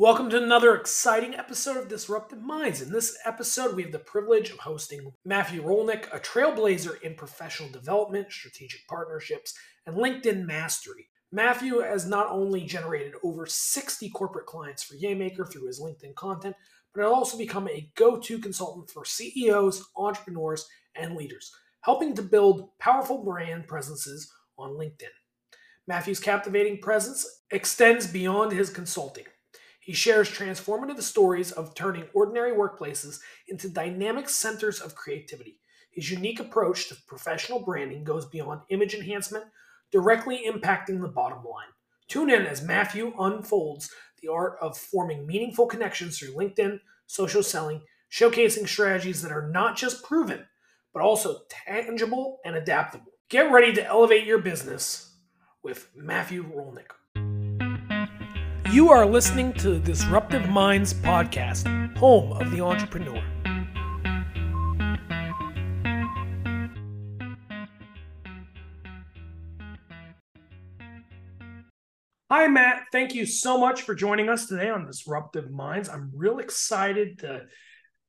Welcome to another exciting episode of Disruptive Minds. In this episode, we have the privilege of hosting Matthew Rolnick, a trailblazer in professional development, strategic partnerships, and LinkedIn mastery. Matthew has not only generated over 60 corporate clients for Yaymaker through his LinkedIn content, but has also become a go to consultant for CEOs, entrepreneurs, and leaders, helping to build powerful brand presences on LinkedIn. Matthew's captivating presence extends beyond his consulting. He shares transformative stories of turning ordinary workplaces into dynamic centers of creativity. His unique approach to professional branding goes beyond image enhancement, directly impacting the bottom line. Tune in as Matthew unfolds the art of forming meaningful connections through LinkedIn, social selling, showcasing strategies that are not just proven, but also tangible and adaptable. Get ready to elevate your business with Matthew Rolnick. You are listening to the Disruptive Minds podcast, home of the entrepreneur. Hi, Matt. Thank you so much for joining us today on Disruptive Minds. I'm real excited to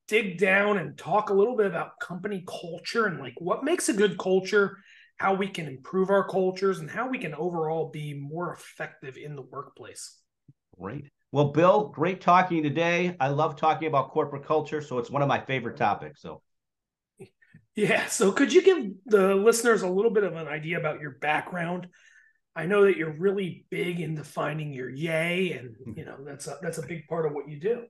dig down and talk a little bit about company culture and like what makes a good culture, how we can improve our cultures, and how we can overall be more effective in the workplace. Great. Well, Bill, great talking today. I love talking about corporate culture, so it's one of my favorite topics. So, yeah. So, could you give the listeners a little bit of an idea about your background? I know that you're really big in defining your yay, and hmm. you know that's a that's a big part of what you do.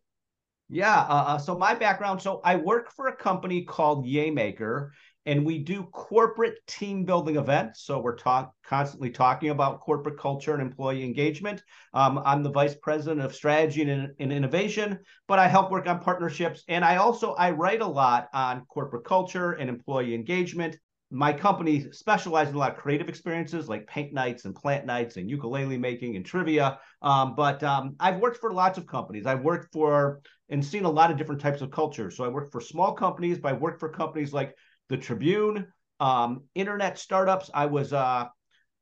Yeah. Uh, uh so my background. So I work for a company called Yaymaker, and we do corporate team building events. So we're talk, constantly talking about corporate culture and employee engagement. Um, I'm the vice president of strategy and, and, innovation, but I help work on partnerships, and I also I write a lot on corporate culture and employee engagement. My company specializes in a lot of creative experiences like paint nights and plant nights and ukulele making and trivia. Um, but um, I've worked for lots of companies. I've worked for and seen a lot of different types of cultures. So I worked for small companies, but I worked for companies like the Tribune, um, internet startups. I was uh,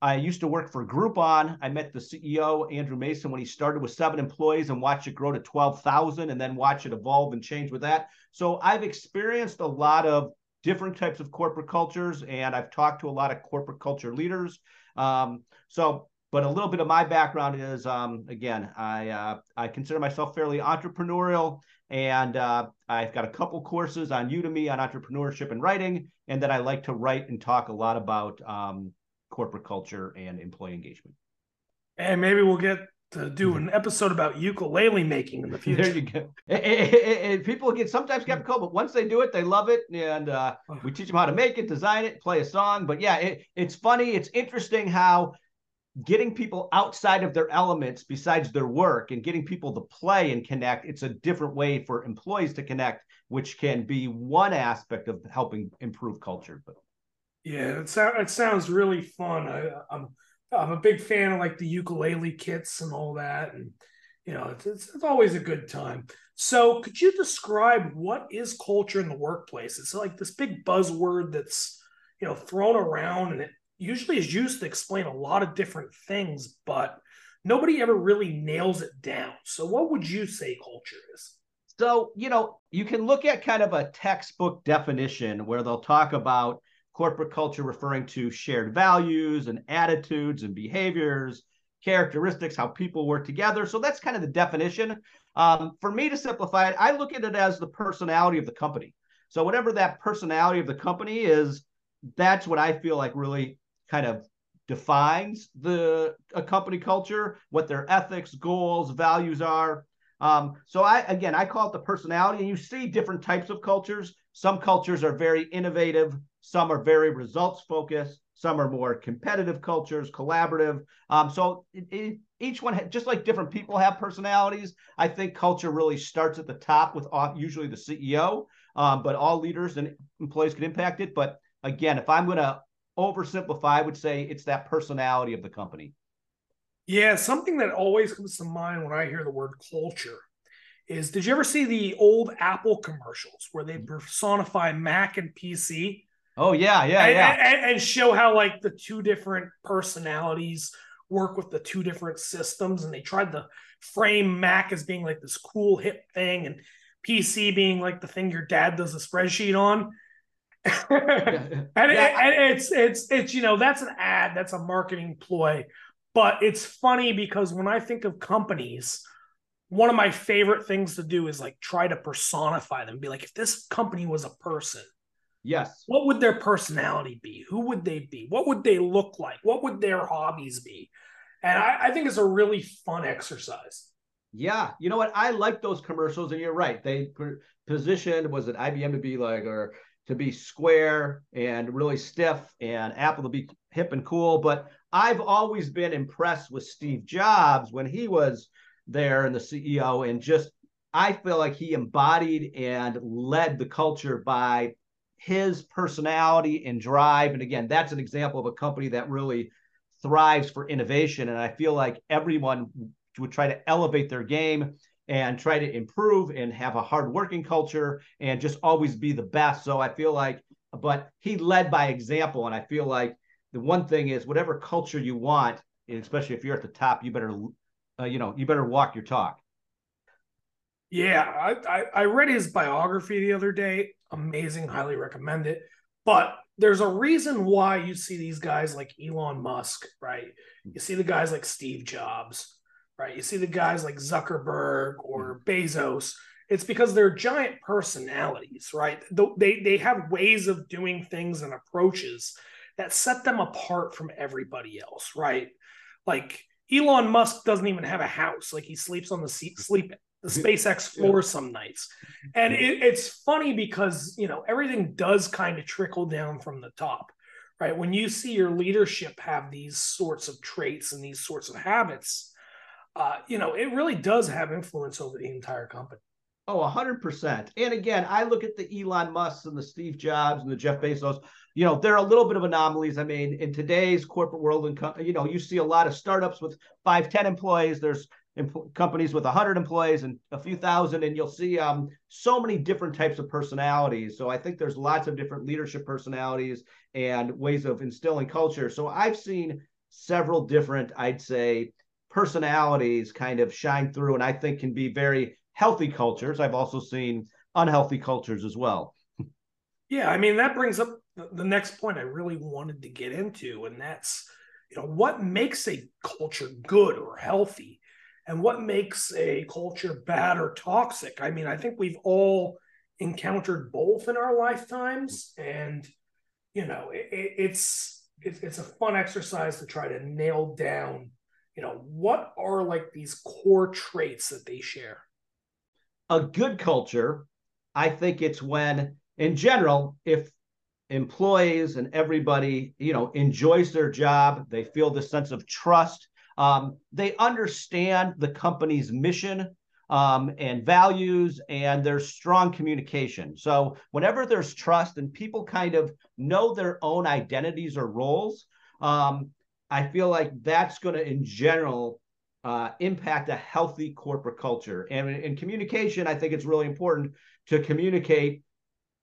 I used to work for Groupon. I met the CEO Andrew Mason when he started with seven employees and watched it grow to twelve thousand, and then watch it evolve and change with that. So I've experienced a lot of different types of corporate cultures, and I've talked to a lot of corporate culture leaders. Um, so but a little bit of my background is um, again I uh, I consider myself fairly entrepreneurial and uh, I've got a couple courses on Udemy on entrepreneurship and writing, and then I like to write and talk a lot about um, corporate culture and employee engagement. And maybe we'll get to do an episode about ukulele making in the future. There you go. And, people get sometimes skeptical, but once they do it, they love it, and uh, we teach them how to make it, design it, play a song. But yeah, it, it's funny. It's interesting how getting people outside of their elements besides their work and getting people to play and connect it's a different way for employees to connect which can be one aspect of helping improve culture. But yeah it, so- it sounds really fun. I, i'm i'm a big fan of like the ukulele kits and all that and you know it's, it's, it's always a good time. So could you describe what is culture in the workplace? It's like this big buzzword that's you know thrown around and it usually is used to explain a lot of different things, but nobody ever really nails it down. So, what would you say culture is? So, you know, you can look at kind of a textbook definition where they'll talk about corporate culture referring to shared values and attitudes and behaviors, characteristics, how people work together. So, that's kind of the definition. Um, for me to simplify it, I look at it as the personality of the company. So, whatever that personality of the company is, that's what I feel like really kind of defines the a company culture, what their ethics, goals, values are. Um, so I again I call it the personality, and you see different types of cultures. Some cultures are very innovative, some are very results focused, some are more competitive cultures, collaborative. Um, so it, it, each one, just like different people have personalities, I think culture really starts at the top with usually the CEO, um, but all leaders and employees can impact it. But again, if I'm going to oversimplify, I would say it's that personality of the company. Yeah, something that always comes to mind when I hear the word culture is did you ever see the old Apple commercials where they personify Mac and PC? Oh yeah, yeah, and, yeah. And, and, show how like the two different personalities work with the two different systems and they tried to frame Mac as being like this cool hip thing and PC being like the thing your dad does a spreadsheet on. and, yeah. it, and it's it's it's you know that's an ad that's a marketing ploy but it's funny because when i think of companies one of my favorite things to do is like try to personify them be like if this company was a person yes. what would their personality be? Who would they be? What would they look like? What would their hobbies be? And i, I think it's a really fun exercise. Yeah, you know what? I like those commercials, and you're right. They positioned was it IBM to be like or to be square and really stiff, and Apple to be hip and cool. But I've always been impressed with Steve Jobs when he was there and the CEO, and just I feel like he embodied and led the culture by his personality and drive. And again, that's an example of a company that really thrives for innovation. And I feel like everyone would try to elevate their game and try to improve and have a hard working culture and just always be the best. So I feel like, but he led by example. And I feel like the one thing is whatever culture you want, especially if you're at the top, you better, uh, you know, you better walk your talk. Yeah, I, I, I read his biography the other day. Amazing, highly recommend it. But there's a reason why you see these guys like Elon Musk, right? You see the guys like Steve Jobs, right? You see the guys like Zuckerberg or hmm. Bezos. It's because they're giant personalities, right? They they have ways of doing things and approaches that set them apart from everybody else, right? Like Elon Musk doesn't even have a house; like he sleeps on the seat, sleep the SpaceX floor yeah. some nights, and it, it's funny because you know everything does kind of trickle down from the top, right? When you see your leadership have these sorts of traits and these sorts of habits, uh, you know, it really does have influence over the entire company. Oh, 100%. And again, I look at the Elon Musk and the Steve Jobs and the Jeff Bezos, you know, they're a little bit of anomalies. I mean, in today's corporate world, and you know, you see a lot of startups with five, 10 employees. There's companies with 100 employees and a few thousand, and you'll see um, so many different types of personalities. So I think there's lots of different leadership personalities and ways of instilling culture. So I've seen several different, I'd say, personalities kind of shine through and I think can be very healthy cultures. I've also seen unhealthy cultures as well. Yeah, I mean that brings up the next point I really wanted to get into and that's you know what makes a culture good or healthy and what makes a culture bad or toxic. I mean, I think we've all encountered both in our lifetimes and you know, it, it's it's a fun exercise to try to nail down you know, what are like these core traits that they share? A good culture, I think it's when, in general, if employees and everybody, you know, enjoys their job, they feel the sense of trust, um, they understand the company's mission um, and values, and there's strong communication. So whenever there's trust and people kind of know their own identities or roles, um, I feel like that's going to, in general, uh, impact a healthy corporate culture. And in communication, I think it's really important to communicate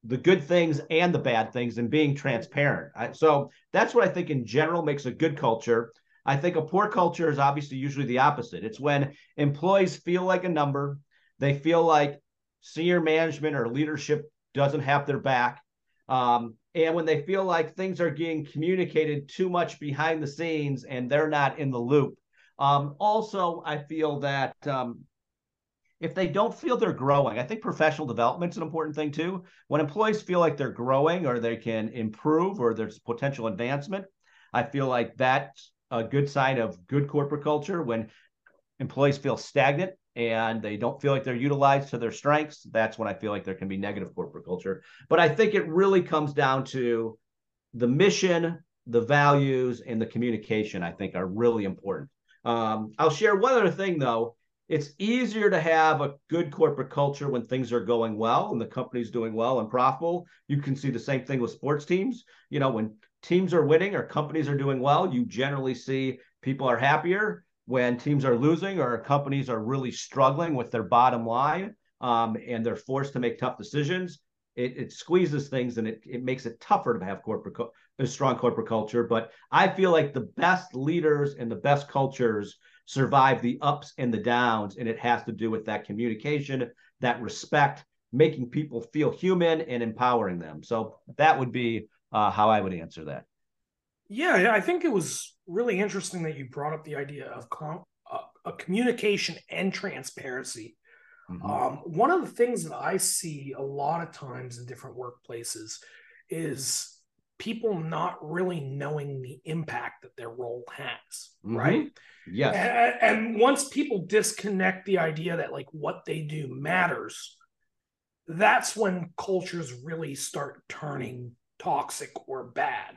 the good things and the bad things and being transparent. I, so that's what I think in general makes a good culture. I think a poor culture is obviously usually the opposite. It's when employees feel like a number, they feel like senior management or leadership doesn't have their back. Um, and when they feel like things are getting communicated too much behind the scenes and they're not in the loop. Um, also, I feel that um, if they don't feel they're growing, I think professional development is an important thing too. When employees feel like they're growing or they can improve or there's potential advancement, I feel like that's a good sign of good corporate culture. When employees feel stagnant, and they don't feel like they're utilized to their strengths, that's when I feel like there can be negative corporate culture. But I think it really comes down to the mission, the values, and the communication, I think are really important. Um, I'll share one other thing though. It's easier to have a good corporate culture when things are going well and the company's doing well and profitable. You can see the same thing with sports teams. You know, when teams are winning or companies are doing well, you generally see people are happier when teams are losing or companies are really struggling with their bottom line um, and they're forced to make tough decisions, it, it squeezes things and it, it makes it tougher to have corporate a strong corporate culture. But I feel like the best leaders and the best cultures survive the ups and the downs. And it has to do with that communication, that respect, making people feel human and empowering them. So that would be uh, how I would answer that. Yeah, I think it was really interesting that you brought up the idea of com- uh, a communication and transparency. Mm-hmm. Um, one of the things that I see a lot of times in different workplaces is people not really knowing the impact that their role has, mm-hmm. right? Yes. And, and, once people disconnect the idea that like what they do matters, that's when cultures really start turning toxic or bad.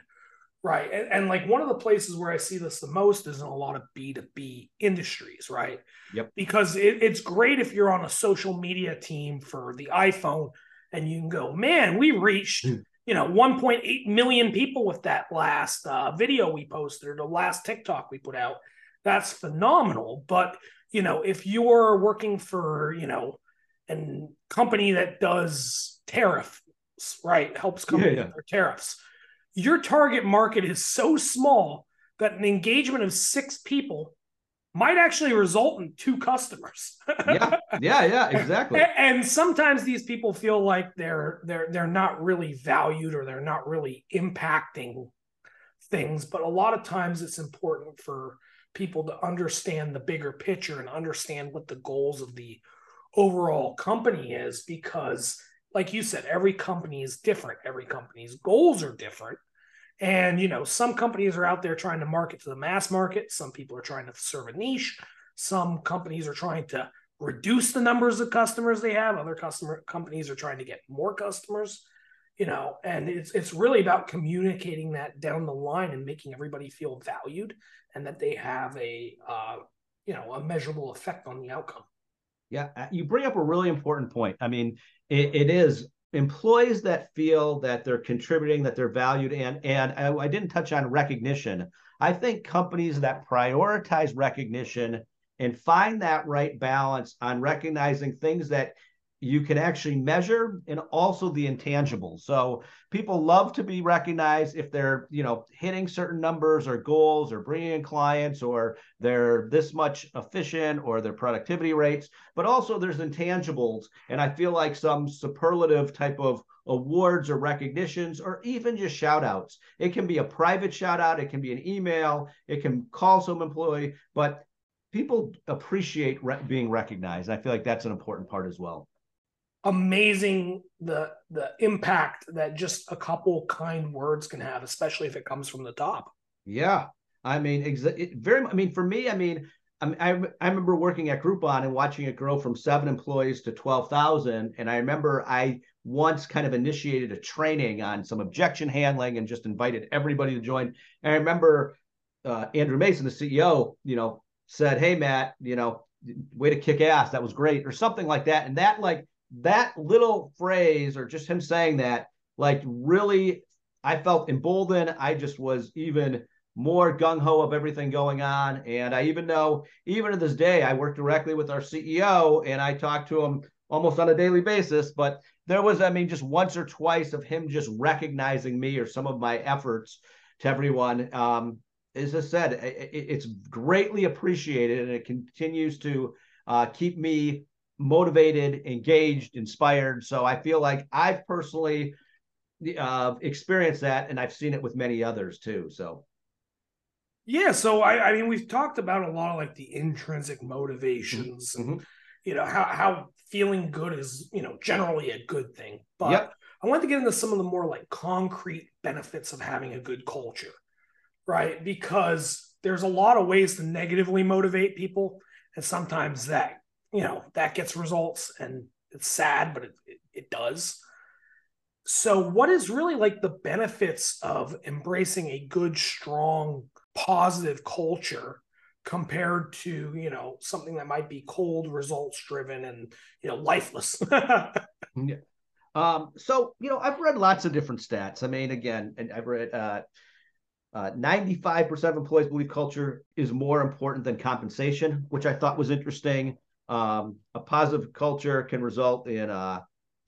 Right. And, and like one of the places where I see this the most is in a lot of B2B industries, right? Yep. Because it, it's great if you're on a social media team for the iPhone and you can go, man, we reached hmm you know 1.8 million people with that last uh, video we posted or the last tiktok we put out that's phenomenal but you know if you're working for you know a company that does tariffs right helps companies yeah, yeah. with their tariffs your target market is so small that an engagement of six people might actually result in two customers. yeah, yeah, yeah, exactly. And sometimes these people feel like they're they're they're not really valued or they're not really impacting things. But a lot of times it's important for people to understand the bigger picture and understand what the goals of the overall company is because like you said every company is different every company's goals are different and you know, some companies are out there trying to market to the mass market. Some people are trying to serve a niche. Some companies are trying to reduce the numbers of customers they have. Other customer companies are trying to get more customers. You know, and it's it's really about communicating that down the line and making everybody feel valued and that they have a uh, you know a measurable effect on the outcome. Yeah, uh, you bring up a really important point. I mean, it, it is employees that feel that they're contributing, that they're valued, and and I, I didn't touch on recognition. I think companies that prioritize recognition and find that right balance on recognizing things that you can actually measure and also the intangibles. So people love to be recognized if they're, you know, hitting certain numbers or goals or bringing in clients or they're this much efficient or their productivity rates, but also there's intangibles. And I feel like some superlative type of awards or recognitions or even just shout outs. It can be a private shout out, it can be an email, it can call some employee, but people appreciate re- being recognized. I feel like that's an important part as well amazing the the impact that just a couple kind words can have, especially if it comes from the top. Yeah, I mean, exa- very. I mean, for me, I mean, I, I, remember working at Groupon and watching it grow from seven employees to twelve thousand, and I remember I once kind of initiated a training on some objection handling and just invited everybody to join. And I remember uh, Andrew Mason, the CEO, you know, said, "Hey, Matt, you know." way to kick ass that was great or something like that and that like that little phrase or just him saying that, like really, I felt emboldened. I just was even more gung ho of everything going on. And I even know, even to this day, I work directly with our CEO and I talk to him almost on a daily basis. But there was, I mean, just once or twice of him just recognizing me or some of my efforts to everyone. Um, as I said, it, it's greatly appreciated and it continues to uh, keep me motivated, engaged, inspired. So I feel like I've personally uh, experienced that, and I've seen it with many others too. So. Yeah, so I, I mean, we've talked about a lot of like the intrinsic motivations, mm-hmm. and, you know, how how feeling good is, you know, generally a good thing. But yep. I want to get into some of the more like concrete benefits of having a good culture, right? Because there's a lot of ways to negatively motivate people, and sometimes that you know that gets results and it's sad but it, it, it, does. So what is really like the benefits of embracing a good strong positive culture compared to you know something that might be cold results driven and you know lifeless? Yeah. Um so you know i've read lots of different stats. I mean again and i've read uh uh, 95% of employees believe culture is more important than compensation, which I thought was interesting. Um, a positive culture can result in a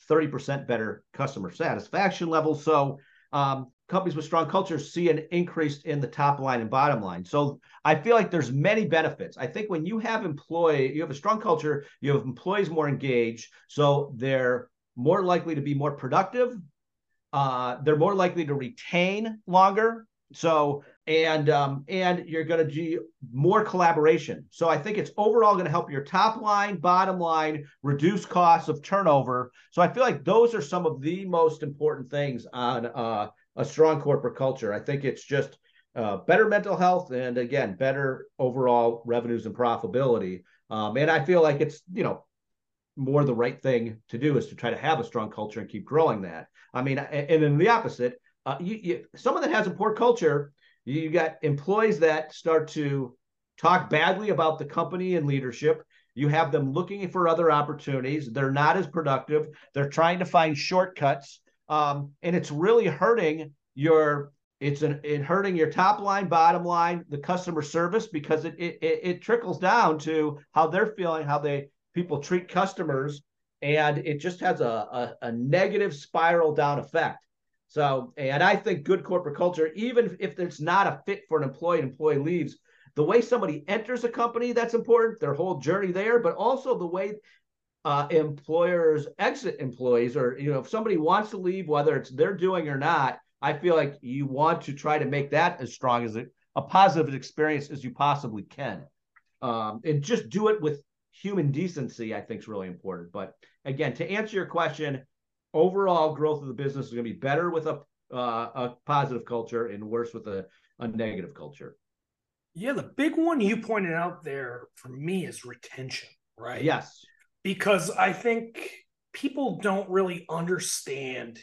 30% better customer satisfaction level. So um, companies with strong cultures see an increase in the top line and bottom line. So I feel like there's many benefits. I think when you have employee, you have a strong culture, you have employees more engaged, so they're more likely to be more productive. Uh, they're more likely to retain longer. So and um, and you're going to do more collaboration. So I think it's overall going to help your top line, bottom line, reduce costs of turnover. So I feel like those are some of the most important things on uh, a strong corporate culture. I think it's just uh, better mental health and again better overall revenues and profitability. Um, and I feel like it's you know more the right thing to do is to try to have a strong culture and keep growing that. I mean, and then the opposite, uh, you, you, someone that has a poor culture, you got employees that start to talk badly about the company and leadership. You have them looking for other opportunities. They're not as productive. They're trying to find shortcuts um, and it's really hurting your it's an it hurting your top line, bottom line, the customer service because it it it trickles down to how they're feeling, how they people treat customers, and it just has a, a, a negative spiral down effect. So, and I think good corporate culture, even if it's not a fit for an employee, an employee leaves, the way somebody enters a company that's important, their whole journey there, but also the way uh, employers exit employees or you know if somebody wants to leave whether it's they're doing or not i feel like you want to try to make that as strong as a, a positive experience as you possibly can. Um, and just do it with human decency i think is really important. But again to answer your question overall growth of the business is going to be better with a, uh, a positive culture and worse with a, a negative culture. Yeah the big one you pointed out there for me is retention right? Yes. Because I think people don't really understand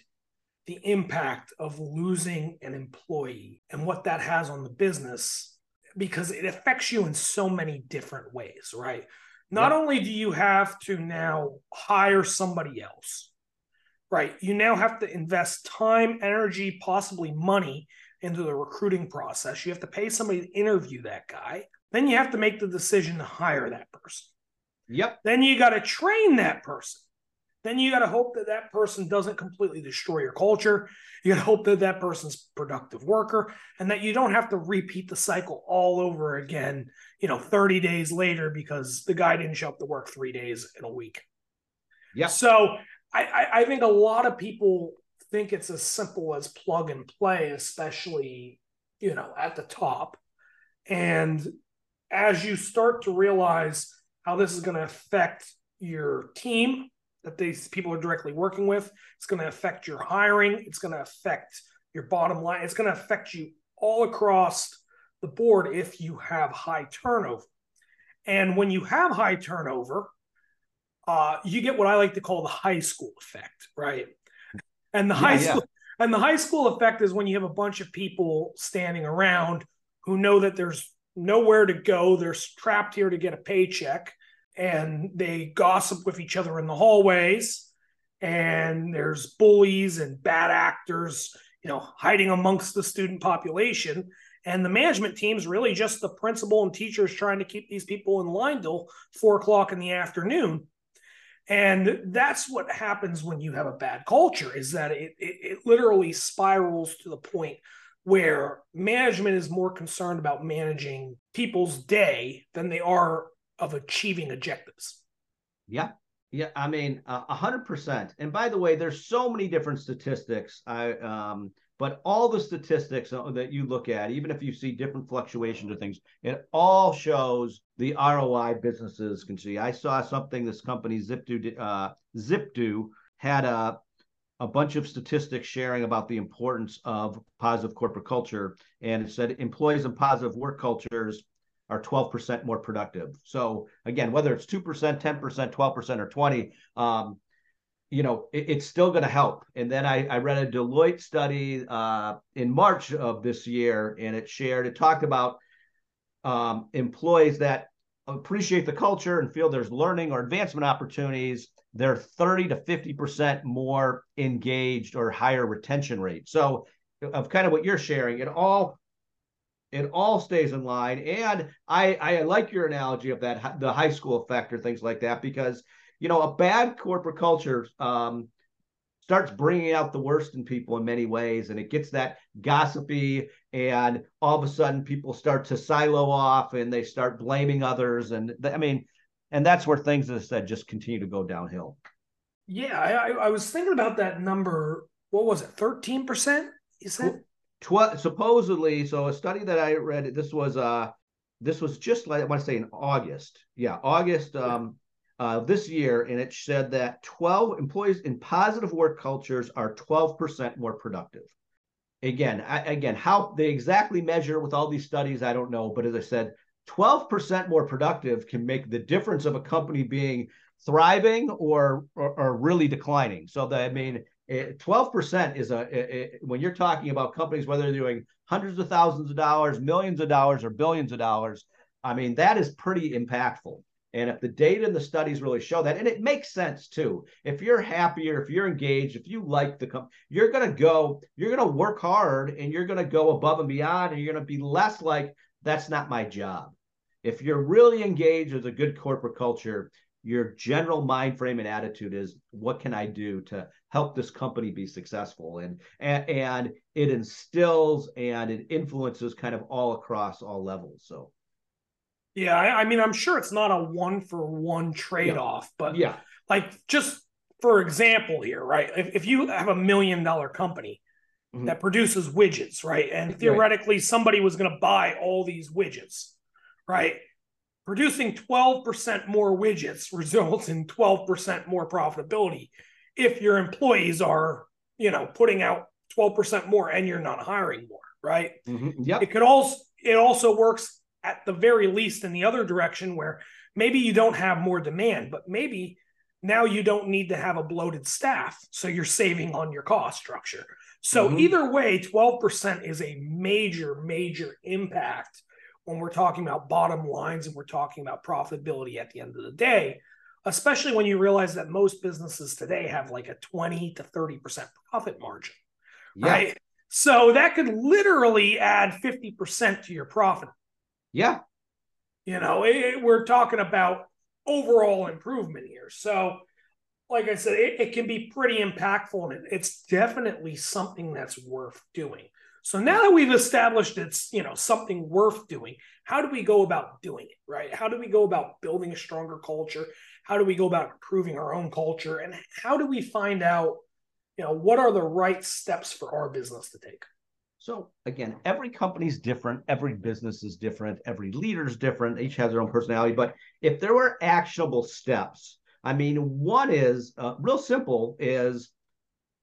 the impact of losing an employee and what that has on the business because it affects you in so many different ways, right? Not only do you have to now hire somebody else, right? You now have to invest time, energy, possibly money into the recruiting process. You have to pay somebody to interview that guy. Then you have to make the decision to hire that person. Yep. Then you got to train that person. Then you got to hope that that person doesn't completely destroy your culture. You got to hope that that person's productive worker and that you don't have to repeat the cycle all over again, you know, 30 days later because the guy didn't show up to work three days in a week. Yeah. So I, I think a lot of people think it's as simple as plug and play, especially, you know, at the top. And as you start to realize how this is going to affect your team that these people are directly working with. It's going to affect your hiring. It's going to affect your bottom line. It's going to affect you all across the board if you have high turnover. And when you have high turnover, uh, you get what I like to call the high school effect, right? And the yeah, high yeah. school and the high school effect is when you have a bunch of people standing around who know that there's nowhere to go. They're trapped here to get a paycheck and they gossip with each other in the hallways and there's bullies and bad actors you know hiding amongst the student population and the management team's really just the principal and teachers trying to keep these people in line till four o'clock in the afternoon and that's what happens when you have a bad culture is that it, it, it literally spirals to the point where management is more concerned about managing people's day than they are of achieving objectives. Yeah. Yeah, I mean, hundred percent. And by the way, there's so many different statistics. I, um, but all the statistics that you look at, even if you see different fluctuations of things, it all shows the ROI businesses can see. I saw something this company Zipdo, uh, Zipdo had a a bunch of statistics sharing about the importance of positive corporate culture, and it said employees in positive work cultures are 12% more productive. So again, whether it's 2%, 10%, 12%, or 20, um, you know, it, it's still going to help. And then I, I, read a Deloitte study uh, in March of this year, and it shared, it talked about um, employees that appreciate the culture and feel there's learning or advancement opportunities. They're 30 to 50% more engaged or higher retention rate. So, of kind of what you're sharing, it all it all stays in line. And I I like your analogy of that the high school effect or things like that because you know a bad corporate culture um, starts bringing out the worst in people in many ways and it gets that gossipy and all of a sudden people start to silo off and they start blaming others and i mean and that's where things as i said just continue to go downhill. Yeah i, I was thinking about that number what was it 13% you said? Tw- supposedly so a study that i read this was uh this was just like i want to say in august. Yeah august um uh, this year, and it said that 12 employees in positive work cultures are 12% more productive. Again, I, again, how they exactly measure with all these studies, I don't know. But as I said, 12% more productive can make the difference of a company being thriving or or, or really declining. So that I mean, eh, 12% is a it, when you're talking about companies, whether they're doing hundreds of thousands of dollars, millions of dollars, or billions of dollars. I mean, that is pretty impactful. And if the data and the studies really show that, and it makes sense too, if you're happier, if you're engaged, if you like the company, you're going to go, you're going to work hard and you're going to go above and beyond, and you're going to be less like, that's not my job. If you're really engaged with a good corporate culture, your general mind frame and attitude is, what can I do to help this company be successful? And, and, and it instills and it influences kind of all across all levels. So, yeah, I, I, mean, I'm sure it's not a one for one trade off, yeah. but yeah, like just for example here, right? If, if you have a million dollar company mm-hmm. that produces widgets, right, and theoretically right. somebody was going to buy all these widgets, right? Producing 12% more widgets results in 12% more profitability if your employees are, you know, putting out 12% more and you're not hiring more, right? Mm-hmm. Yeah. It could also it also works at the very least in the other direction where maybe you don't have more demand, but maybe now you don't need to have a bloated staff. So you're saving on your cost structure. So mm-hmm. either way, 12% is a major, major impact when we're talking about bottom lines and we're talking about profitability at the end of the day, especially when you realize that most businesses today have like a 20 to 30% profit margin. Yeah. Right. So that could literally add 50% to your profit yeah. You know, it, we're talking about overall improvement here. So, like I said, it, it can be pretty impactful and it, it's definitely something that's worth doing. So now that we've established it's, you know, something worth doing, how do we go about doing it, right? How do we go about building a stronger culture? How do we go about improving our own culture? And how do we find out, you know, what are the right steps for our business to take? So again, every company is different, every business is different, every leader is different, each has their own personality. But if there were actionable steps, I mean, one is uh, real simple is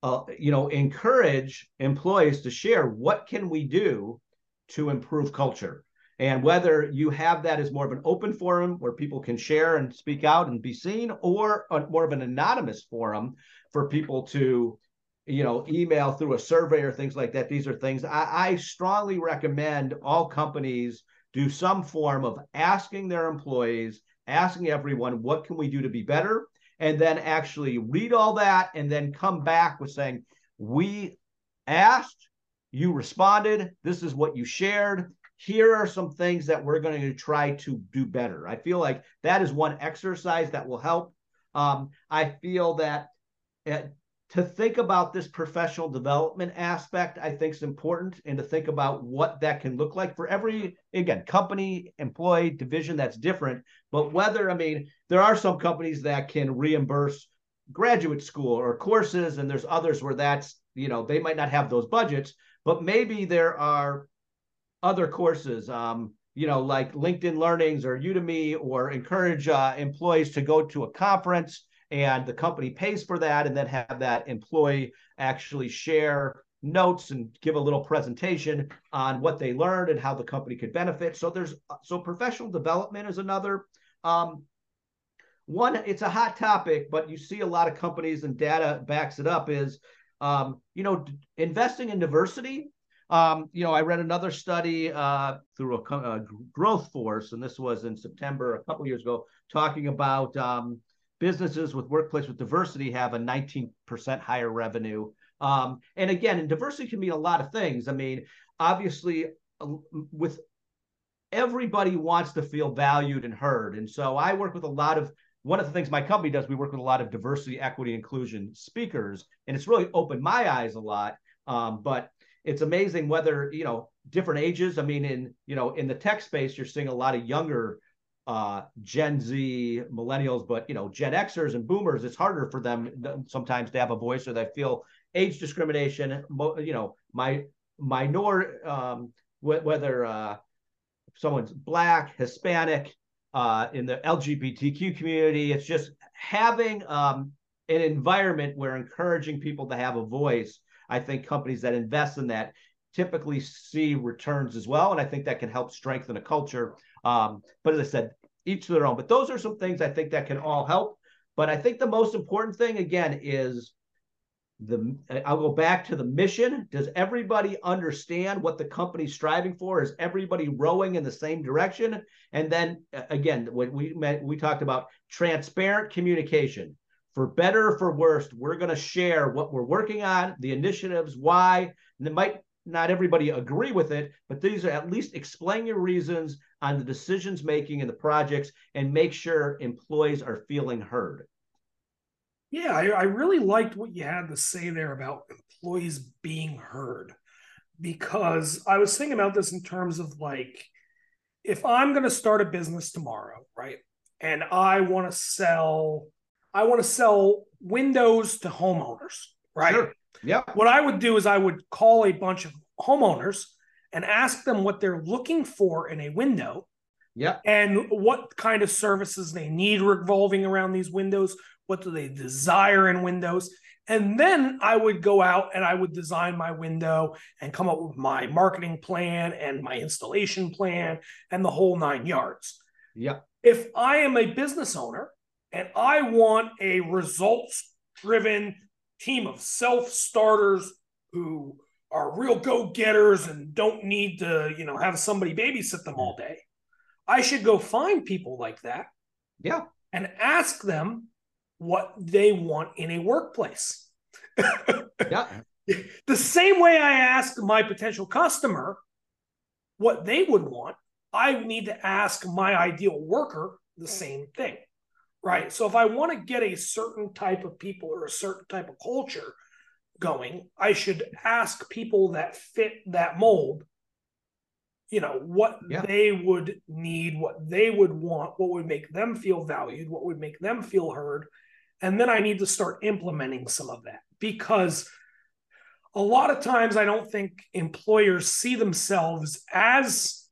uh, you know encourage employees to share what can we do to improve culture and whether you have that as more of an open forum where people can share and speak out and be seen or a, more of an anonymous forum for people to you know, email through a survey or things like that. These are things I, I strongly recommend all companies do some form of asking their employees, asking everyone, what can we do to be better? And then actually read all that and then come back with saying, we asked, you responded, this is what you shared. Here are some things that we're going to try to do better. I feel like that is one exercise that will help. Um, I feel that to think about this professional development aspect, I think is important, and to think about what that can look like for every again company, employee, division that's different. But whether I mean, there are some companies that can reimburse graduate school or courses, and there's others where that's you know they might not have those budgets, but maybe there are other courses. Um, you know, like LinkedIn Learnings or Udemy, or encourage uh, employees to go to a conference and the company pays for that and then have that employee actually share notes and give a little presentation on what they learned and how the company could benefit. So there's so professional development is another um, one it's a hot topic but you see a lot of companies and data backs it up is um, you know investing in diversity. Um, you know i read another study uh, through a, a, GrowthForce and this was in september a couple years ago talking about um, businesses with workplace with diversity have a 19% higher revenue. Um, and again, and diversity can mean a lot of things. I mean, obviously, with everybody wants to feel valued and heard. And so I work with a lot of one of the things my company does, we work with a lot of diversity, equity, inclusion speakers, and it's really opened my eyes a lot. Um, but it's amazing whether you know different ages. I mean, in you know in the tech space, you're seeing a lot of younger uh, Gen Z, millennials, but you know Gen Xers and Boomers. It's harder for them sometimes to have a voice, or they feel age discrimination. You know, my minor um, whether uh, someone's black, Hispanic, uh, in the LGBTQ community. It's just having um, an environment where encouraging people to have a voice. I think companies that invest in that typically see returns as well, and I think that can help strengthen a culture. Um, but as I said, each to their own. But those are some things I think that can all help. But I think the most important thing again is the I'll go back to the mission. Does everybody understand what the company's striving for? Is everybody rowing in the same direction? And then again, when we met, we talked about transparent communication. For better or for worse, we're going to share what we're working on, the initiatives, why. And it might not everybody agree with it, but these are at least explain your reasons on the decisions making and the projects and make sure employees are feeling heard. Yeah, I, I really liked what you had to say there about employees being heard because I was thinking about this in terms of like, if I'm going to start a business tomorrow, right? And I want to sell, I want to sell windows to homeowners, right? Sure. Yeah. What I would do is I would call a bunch of homeowners and ask them what they're looking for in a window. Yeah. And what kind of services they need revolving around these windows, what do they desire in windows? And then I would go out and I would design my window and come up with my marketing plan and my installation plan and the whole nine yards. Yeah. If I am a business owner and I want a results driven team of self starters who are real go getters and don't need to, you know, have somebody babysit them all day, I should go find people like that. Yeah. And ask them what they want in a workplace. yeah. The same way I ask my potential customer what they would want, I need to ask my ideal worker the same thing. Right. So if I want to get a certain type of people or a certain type of culture going, I should ask people that fit that mold you know what yeah. they would need what they would want what would make them feel valued what would make them feel heard and then I need to start implementing some of that because a lot of times I don't think employers see themselves as,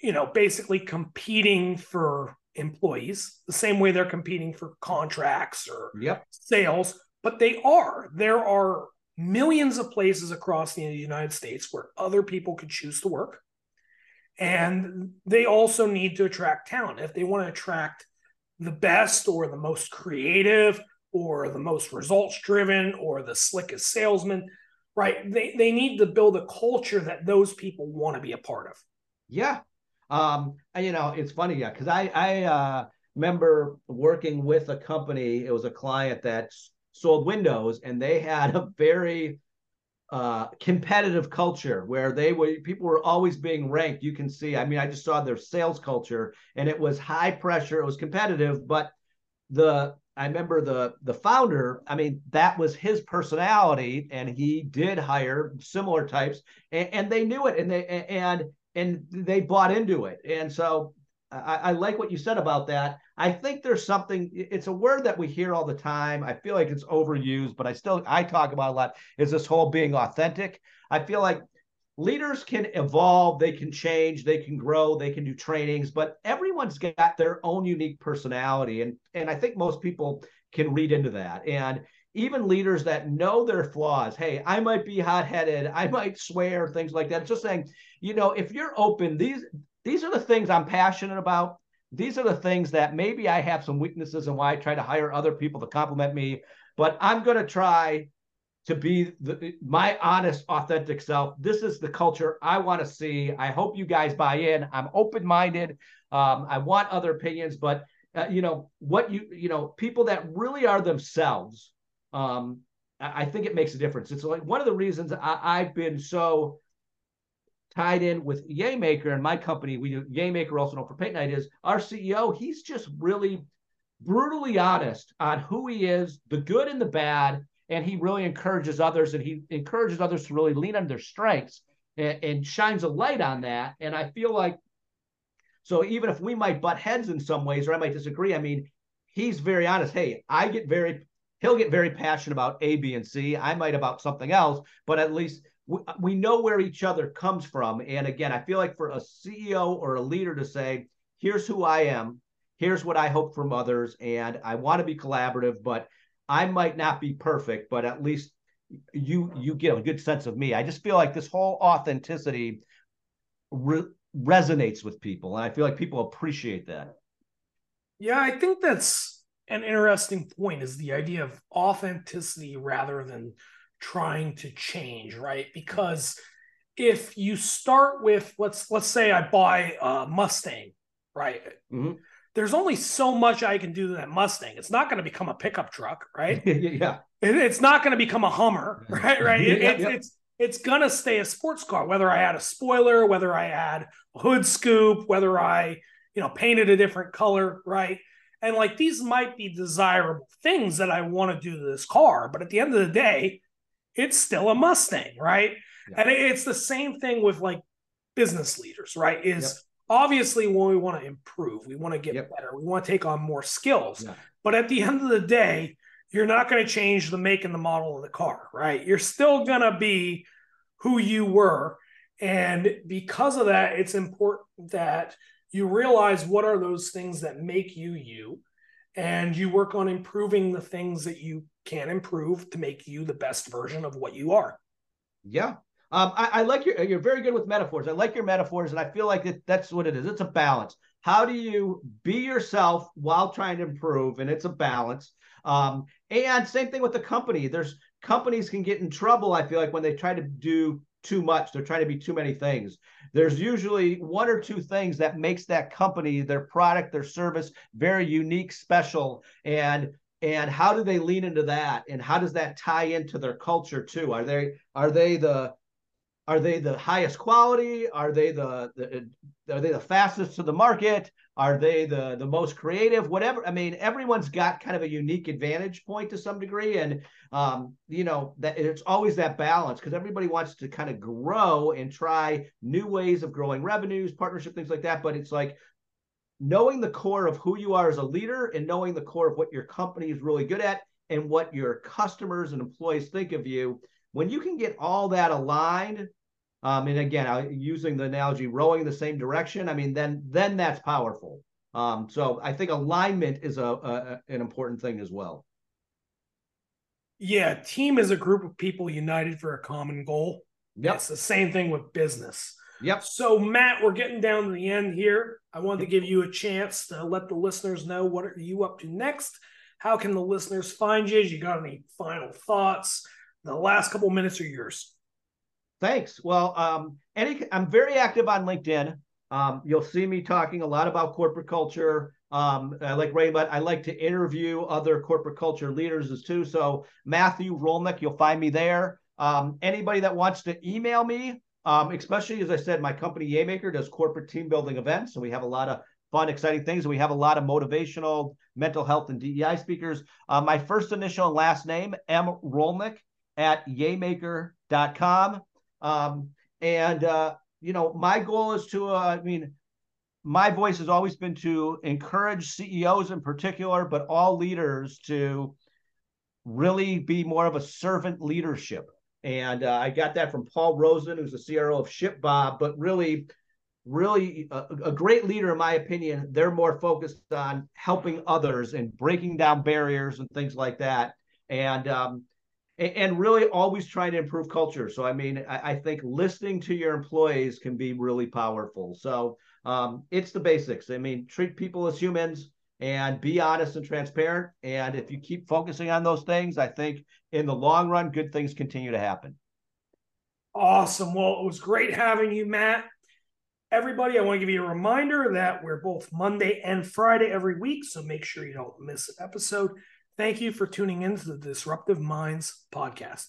you know, basically competing for employees the same way they're competing for contracts or yep. sales, but they are. There are millions of places across the United States where other people could choose to work. And they also need to attract talent. If they want to attract the best or the most creative or the most results driven or the slickest salesman, right? They, they need to build a culture that those people want to be a part of. Yeah. Um, you know, it's funny, yeah, because I, I uh, remember working with a company, it was a client that sold windows, and they had a very uh, competitive culture where they were people were always being ranked. You can see, I mean, I just saw their sales culture and it was high pressure, it was competitive, but the I remember the the founder, I mean, that was his personality, and he did hire similar types, and, and they knew it and they and and they bought into it. And so I, I, like what you said about that. I think there's something. It's a word that we hear all the time. I feel like it's overused, but I still I talk about a lot. Is this whole being authentic? I feel like leaders can evolve, they can change, they can grow, they can do trainings, but everyone's got their own unique personality, and and I think most people can read into that. And even leaders that know their flaws, hey, I might be hot-headed, I might swear, things like that. Just saying, you know, if you're open, these these are the things I'm passionate about. These are the things that maybe I have some weaknesses and why I try to hire other people to compliment me. But I'm going to try to be the, my honest, authentic self. This is the culture I want to see. I hope you guys buy in. I'm open minded. Um, I want other opinions, but uh, you know what you you know people that really are themselves. Um, I, think it makes a difference. It's like one of the reasons I, I've been so tied in with Yaymaker and my company, we do Yaymaker, also known for Paint Night, is our CEO. He's just really brutally honest on who he is, the good and the bad, and he really encourages others and he encourages others to really lean on their strengths and, and shines a light on that. And I feel like so even if we might butt heads in some ways or I might disagree, I mean, he's very honest. Hey, I get very he'll get very passionate about A, B, and C. I might about something else, but at least we, we know where each other comes from. And again, I feel like for a CEO or a leader to say, here's who I am, here's what I hope from others, and I want to be collaborative, but I might not be perfect, but at least you you get a good sense of me. I just feel like this whole authenticity re- resonates with people, and I feel like people appreciate that. Yeah, I think that's an interesting point. Is the idea of authenticity rather than trying to change, right? Because if you start with let's let's say I buy a Mustang, right? Mm-hmm. There's only so much I can do to that Mustang. It's not going to become a pickup truck, right? yeah. It, it's not going to become a Hummer, right? Right. It, yeah, yeah. It's it's gonna stay a sports car, whether I add a spoiler, whether I add a hood scoop, whether I you know painted a different color, right? And like these might be desirable things that I want to do to this car, but at the end of the day, it's still a Mustang, right? Yeah. And it's the same thing with like business leaders, right? Is yep. obviously when we want to improve, we want to get yep. better, we want to take on more skills. Yeah. But at the end of the day, you're not going to change the make and the model of the car, right? You're still going to be who you were. And because of that, it's important that you realize what are those things that make you you and you work on improving the things that you can improve to make you the best version of what you are. Yeah. Um, I, I, like your, you're very good with metaphors. I like your metaphors, and I feel like it, that's what it is. It's a balance. How do you be yourself while trying to improve? And it's a balance. Um, and same thing with the company. There's companies can get in trouble, I feel like, when they try to do too much. They're trying to be too many things. There's usually one or two things that makes that company, their product, their service very unique, special. And and how do they lean into that and how does that tie into their culture too are they are they the are they the highest quality? Are they the, the are they the fastest to the market? Are they the the most creative? Whatever i mean everyone's got kind of a unique advantage point to some degree and um you know that it's always that balance because everybody wants to kind of grow and try new ways of growing revenues partnership things like that but it's like knowing the core of who you are as a leader and knowing the core of what your company is really good at and what your customers and employees think of you when you can get all that aligned um, and again using the analogy rowing in the same direction i mean then then that's powerful um, so i think alignment is a, a an important thing as well yeah team is a group of people united for a common goal yep. it's the same thing with business Yep. So, Matt, we're getting down to the end here. I wanted to give you a chance to let the listeners know what are you up to next. How can the listeners find you? You got any final thoughts? The last couple minutes are yours. Thanks. Well, um, any, I'm very active on LinkedIn. Um, you'll see me talking a lot about corporate culture. Um, I like Ray, but I like to interview other corporate culture leaders as too. So Matthew Rolnick, you'll find me there. Um, anybody that wants to email me, um, especially as I said, my company Yaymaker does corporate team building events, so we have a lot of fun, exciting things. We have a lot of motivational, mental health, and DEI speakers. Uh, my first initial and last name, M. Rolnick at yaymaker.com. Um, and, uh, you know, my goal is to, uh, I mean, my voice has always been to encourage CEOs in particular, but all leaders to really be more of a servant leadership. And uh, I got that from Paul Rosen, who's the CRO of ShipBob, but really, really a, a, great leader, in my opinion. They're more focused on helping others and breaking down barriers and things like that. And, um, and, really always trying to improve culture. So, I mean, I, I think listening to your employees can be really powerful. So, um, it's the basics. I mean, treat people as humans and be honest and transparent. And if you keep focusing on those things, I think in the long run, good things continue to happen. Awesome. Well, it was great having you, Matt. Everybody, I want to give you a reminder that we're both Monday and Friday every week, so make sure you don't miss an episode. Thank you for tuning in to the Disruptive Minds podcast.